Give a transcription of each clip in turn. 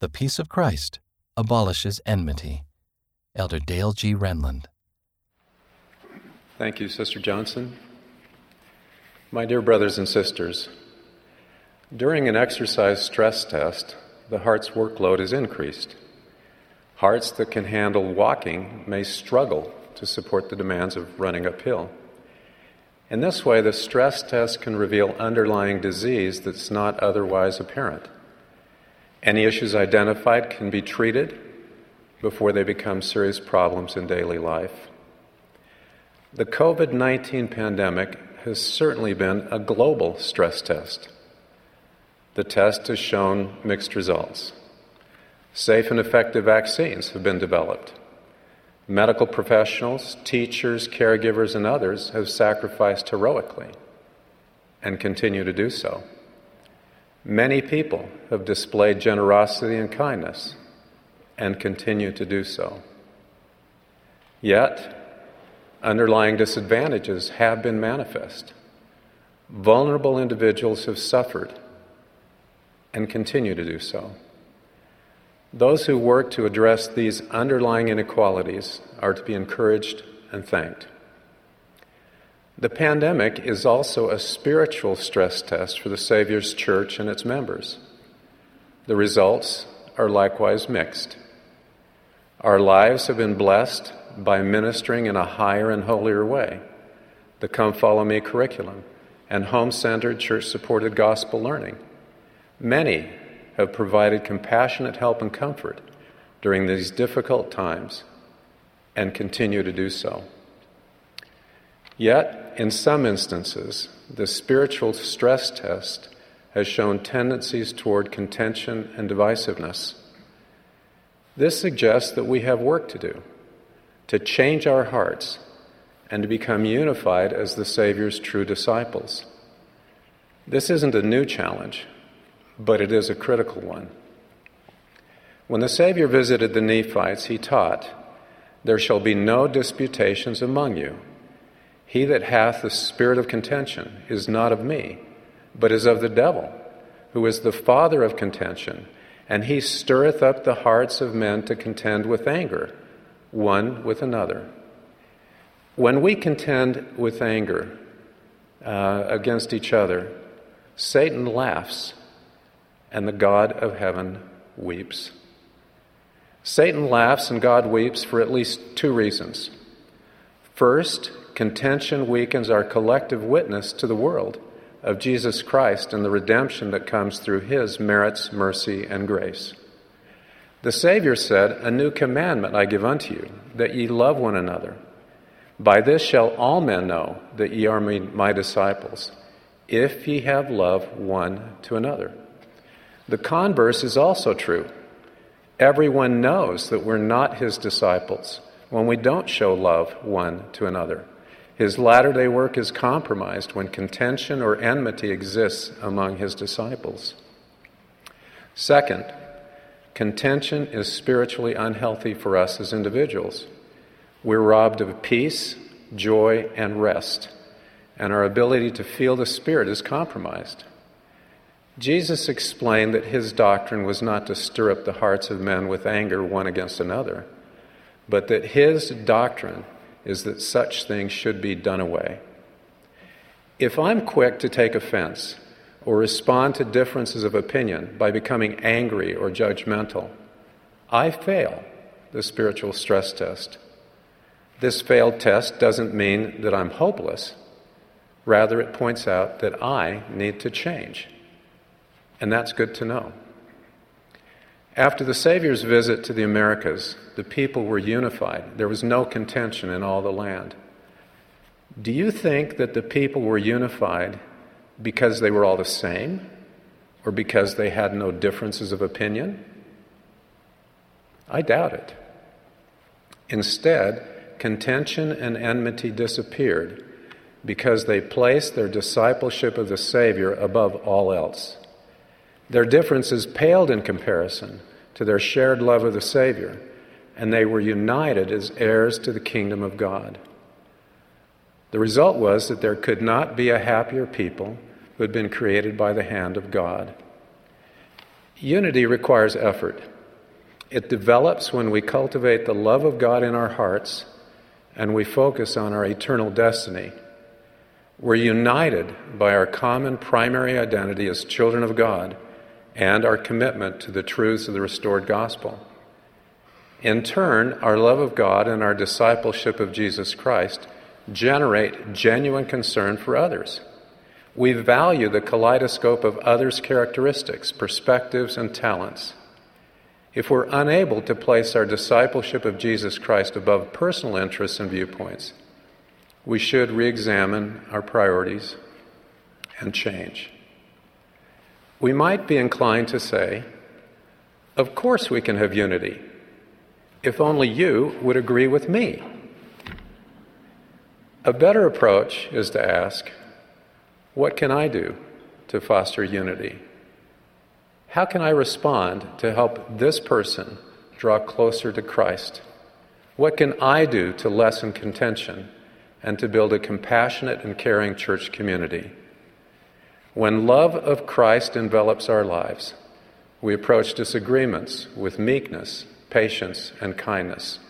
The peace of Christ abolishes enmity. Elder Dale G. Renlund. Thank you, Sister Johnson. My dear brothers and sisters, during an exercise stress test, the heart's workload is increased. Hearts that can handle walking may struggle to support the demands of running uphill. In this way, the stress test can reveal underlying disease that's not otherwise apparent. Any issues identified can be treated before they become serious problems in daily life. The COVID 19 pandemic has certainly been a global stress test. The test has shown mixed results. Safe and effective vaccines have been developed. Medical professionals, teachers, caregivers, and others have sacrificed heroically and continue to do so. Many people have displayed generosity and kindness and continue to do so. Yet, underlying disadvantages have been manifest. Vulnerable individuals have suffered and continue to do so. Those who work to address these underlying inequalities are to be encouraged and thanked. The pandemic is also a spiritual stress test for the Savior's church and its members. The results are likewise mixed. Our lives have been blessed by ministering in a higher and holier way, the Come Follow Me curriculum, and home centered, church supported gospel learning. Many have provided compassionate help and comfort during these difficult times and continue to do so. Yet, in some instances, the spiritual stress test has shown tendencies toward contention and divisiveness. This suggests that we have work to do to change our hearts and to become unified as the Savior's true disciples. This isn't a new challenge but it is a critical one. When the Savior visited the Nephites, he taught, There shall be no disputations among you. He that hath the spirit of contention is not of me, but is of the devil, who is the father of contention, and he stirreth up the hearts of men to contend with anger, one with another. When we contend with anger uh, against each other, Satan laughs and the God of heaven weeps. Satan laughs and God weeps for at least two reasons. First, contention weakens our collective witness to the world of Jesus Christ and the redemption that comes through his merits, mercy, and grace. The Savior said, A new commandment I give unto you, that ye love one another. By this shall all men know that ye are my disciples, if ye have love one to another. The converse is also true. Everyone knows that we're not his disciples when we don't show love one to another. His latter day work is compromised when contention or enmity exists among his disciples. Second, contention is spiritually unhealthy for us as individuals. We're robbed of peace, joy, and rest, and our ability to feel the Spirit is compromised. Jesus explained that his doctrine was not to stir up the hearts of men with anger one against another, but that his doctrine is that such things should be done away. If I'm quick to take offense or respond to differences of opinion by becoming angry or judgmental, I fail the spiritual stress test. This failed test doesn't mean that I'm hopeless. Rather, it points out that I need to change. And that's good to know. After the Savior's visit to the Americas, the people were unified. There was no contention in all the land. Do you think that the people were unified because they were all the same or because they had no differences of opinion? I doubt it. Instead, contention and enmity disappeared because they placed their discipleship of the Savior above all else. Their differences paled in comparison to their shared love of the Savior, and they were united as heirs to the kingdom of God. The result was that there could not be a happier people who had been created by the hand of God. Unity requires effort. It develops when we cultivate the love of God in our hearts and we focus on our eternal destiny. We're united by our common primary identity as children of God and our commitment to the truths of the restored gospel. In turn, our love of God and our discipleship of Jesus Christ generate genuine concern for others. We value the kaleidoscope of others' characteristics, perspectives, and talents. If we're unable to place our discipleship of Jesus Christ above personal interests and viewpoints, we should re examine our priorities and change. We might be inclined to say, Of course, we can have unity, if only you would agree with me. A better approach is to ask, What can I do to foster unity? How can I respond to help this person draw closer to Christ? What can I do to lessen contention and to build a compassionate and caring church community? When love of Christ envelops our lives, we approach disagreements with meekness, patience, and kindness.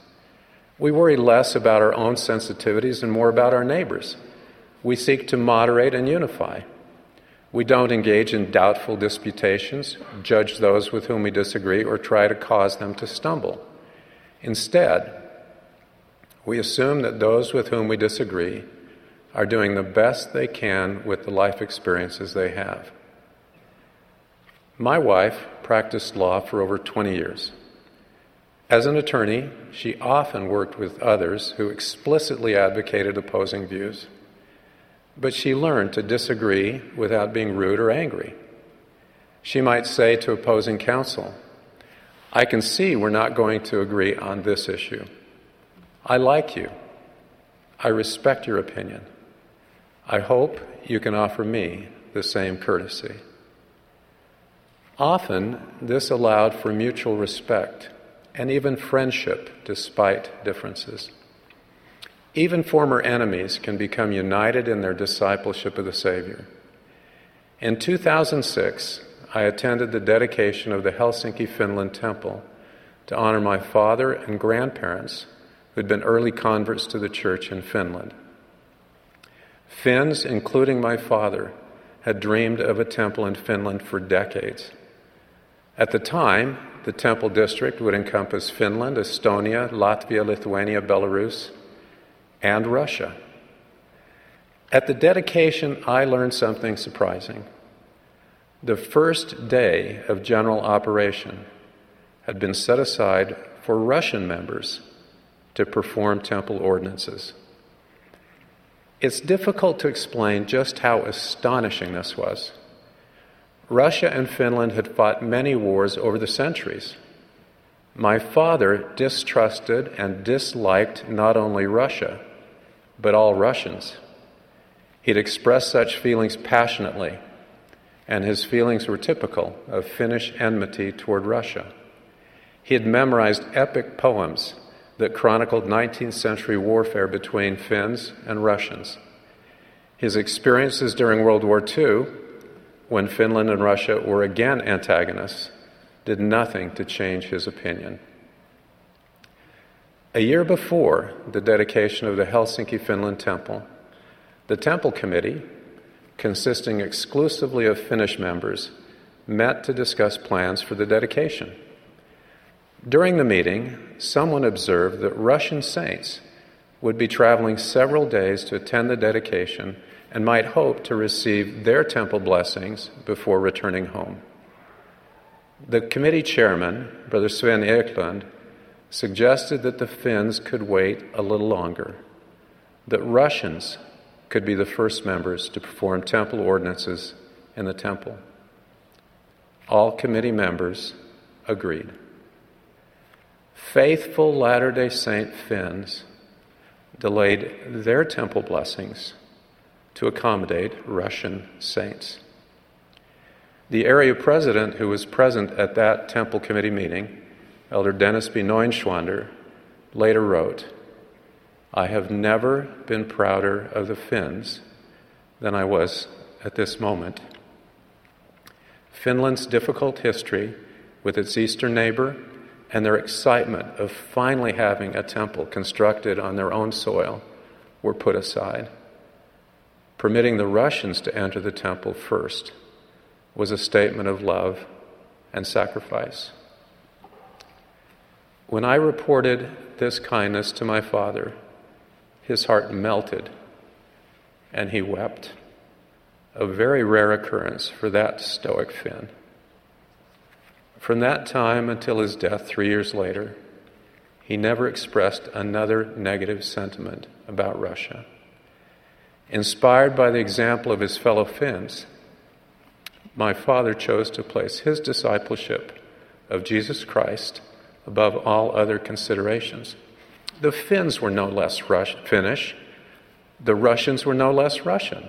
We worry less about our own sensitivities and more about our neighbors. We seek to moderate and unify. We don't engage in doubtful disputations, judge those with whom we disagree, or try to cause them to stumble. Instead, we assume that those with whom we disagree are doing the best they can with the life experiences they have. My wife practiced law for over 20 years. As an attorney, she often worked with others who explicitly advocated opposing views. But she learned to disagree without being rude or angry. She might say to opposing counsel, I can see we're not going to agree on this issue. I like you. I respect your opinion. I hope you can offer me the same courtesy. Often, this allowed for mutual respect and even friendship despite differences. Even former enemies can become united in their discipleship of the Savior. In 2006, I attended the dedication of the Helsinki, Finland temple to honor my father and grandparents who'd been early converts to the church in Finland. Finns, including my father, had dreamed of a temple in Finland for decades. At the time, the temple district would encompass Finland, Estonia, Latvia, Lithuania, Belarus, and Russia. At the dedication, I learned something surprising. The first day of general operation had been set aside for Russian members to perform temple ordinances. It's difficult to explain just how astonishing this was. Russia and Finland had fought many wars over the centuries. My father distrusted and disliked not only Russia, but all Russians. He'd expressed such feelings passionately, and his feelings were typical of Finnish enmity toward Russia. He had memorized epic poems that chronicled 19th century warfare between Finns and Russians. His experiences during World War II when Finland and Russia were again antagonists, did nothing to change his opinion. A year before the dedication of the Helsinki, Finland temple, the temple committee, consisting exclusively of Finnish members, met to discuss plans for the dedication. During the meeting, someone observed that Russian saints would be traveling several days to attend the dedication and might hope to receive their temple blessings before returning home. The committee chairman, Brother Sven Eklund, suggested that the Finns could wait a little longer, that Russians could be the first members to perform temple ordinances in the temple. All committee members agreed. Faithful Latter day Saint Finns delayed their temple blessings to accommodate Russian saints. The area president who was present at that temple committee meeting, Elder Dennis B. Neuenschwander, later wrote, I have never been prouder of the Finns than I was at this moment. Finland's difficult history with its eastern neighbor and their excitement of finally having a temple constructed on their own soil were put aside. Permitting the Russians to enter the temple first was a statement of love and sacrifice. When I reported this kindness to my father, his heart melted and he wept. A very rare occurrence for that stoic Finn. From that time until his death three years later, he never expressed another negative sentiment about Russia. Inspired by the example of his fellow Finns, my father chose to place his discipleship of Jesus Christ above all other considerations. The Finns were no less Rus- Finnish, the Russians were no less Russian.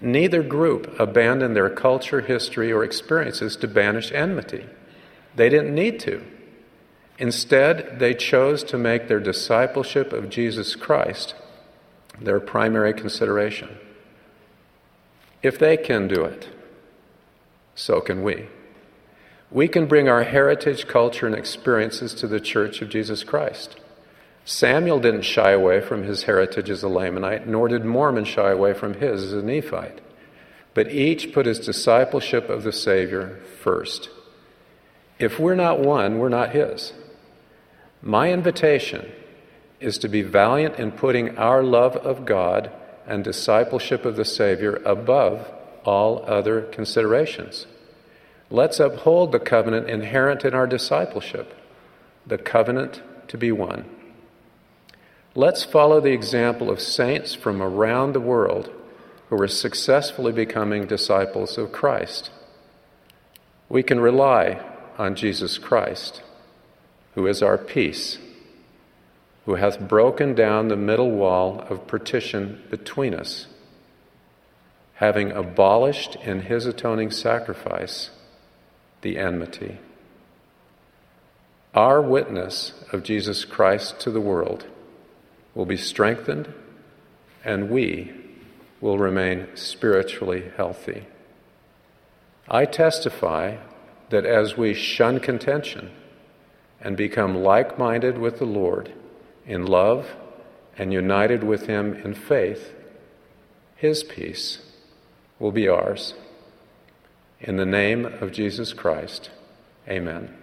Neither group abandoned their culture, history, or experiences to banish enmity. They didn't need to. Instead, they chose to make their discipleship of Jesus Christ their primary consideration. If they can do it, so can we. We can bring our heritage, culture, and experiences to the Church of Jesus Christ. Samuel didn't shy away from his heritage as a Lamanite, nor did Mormon shy away from his as a Nephite. But each put his discipleship of the Savior first. If we're not one, we're not his. My invitation is to be valiant in putting our love of God and discipleship of the Savior above all other considerations. Let's uphold the covenant inherent in our discipleship, the covenant to be one. Let's follow the example of saints from around the world who are successfully becoming disciples of Christ. We can rely on Jesus Christ, who is our peace, who hath broken down the middle wall of partition between us, having abolished in his atoning sacrifice the enmity. Our witness of Jesus Christ to the world will be strengthened, and we will remain spiritually healthy. I testify that as we shun contention and become like minded with the Lord in love and united with Him in faith, His peace will be ours. In the name of Jesus Christ, amen.